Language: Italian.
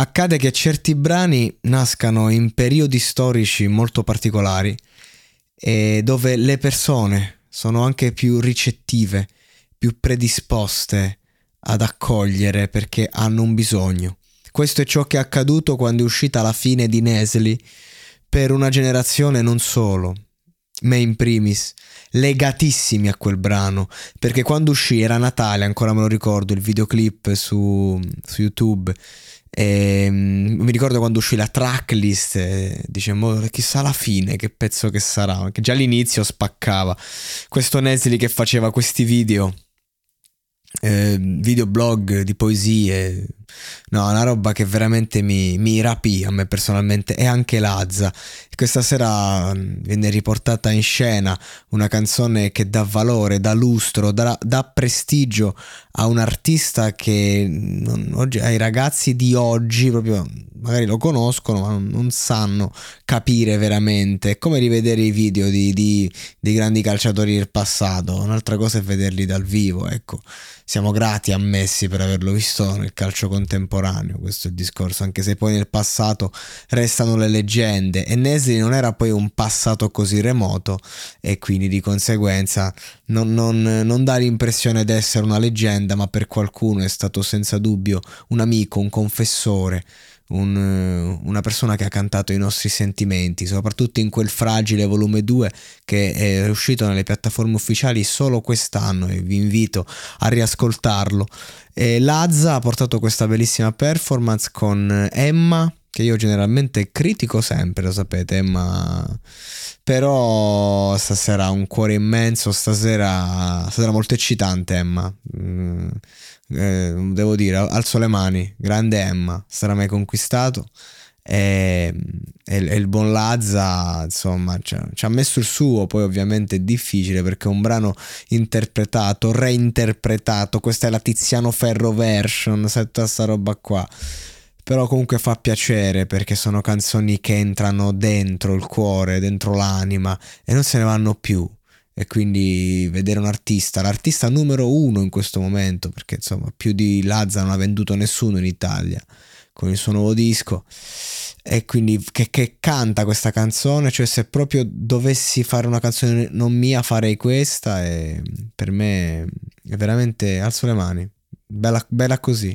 Accade che certi brani nascano in periodi storici molto particolari e dove le persone sono anche più ricettive, più predisposte ad accogliere perché hanno un bisogno. Questo è ciò che è accaduto quando è uscita la fine di Nesli per una generazione non solo, me in primis, legatissimi a quel brano, perché quando uscì era Natale, ancora me lo ricordo, il videoclip su, su YouTube. E, um, mi ricordo quando uscì la tracklist, eh, dicemmo chissà la fine, che pezzo che sarà, perché già all'inizio spaccava. Questo Nesli che faceva questi video, eh, videoblog di poesie, No, una roba che veramente mi, mi rapì a me personalmente e anche Lazza. Questa sera mm, viene riportata in scena una canzone che dà valore, dà lustro, dà, dà prestigio a un artista che non, oggi, ai ragazzi di oggi proprio magari lo conoscono ma non, non sanno capire veramente. È come rivedere i video di, di, di grandi calciatori del passato, un'altra cosa è vederli dal vivo, ecco. Siamo grati a Messi per averlo visto nel calcio contemporaneo contemporaneo, questo è il discorso, anche se poi nel passato restano le leggende. E Nesli non era poi un passato così remoto e quindi di conseguenza non, non, non dà l'impressione di essere una leggenda, ma per qualcuno è stato senza dubbio un amico, un confessore, un, una persona che ha cantato i nostri sentimenti, soprattutto in quel fragile volume 2 che è uscito nelle piattaforme ufficiali solo quest'anno e vi invito a riascoltarlo. E Lazza ha portato questa bellissima performance con Emma, che io generalmente critico sempre, lo sapete, Emma. Però stasera ha un cuore immenso, stasera, stasera molto eccitante Emma. Mm eh, devo dire, alzo le mani, grande Emma, sarà mai conquistato. E, e, e, il buon Lazza insomma ci ha, ci ha messo il suo poi ovviamente è difficile perché è un brano interpretato reinterpretato questa è la Tiziano Ferro version tutta sta roba qua però comunque fa piacere perché sono canzoni che entrano dentro il cuore dentro l'anima e non se ne vanno più e quindi vedere un artista, l'artista numero uno in questo momento, perché insomma più di Lazza non ha venduto nessuno in Italia con il suo nuovo disco e quindi che, che, canta questa canzone, cioè se proprio dovessi fare una canzone non mia farei questa e per me è veramente alzo le mani, bella, bella così.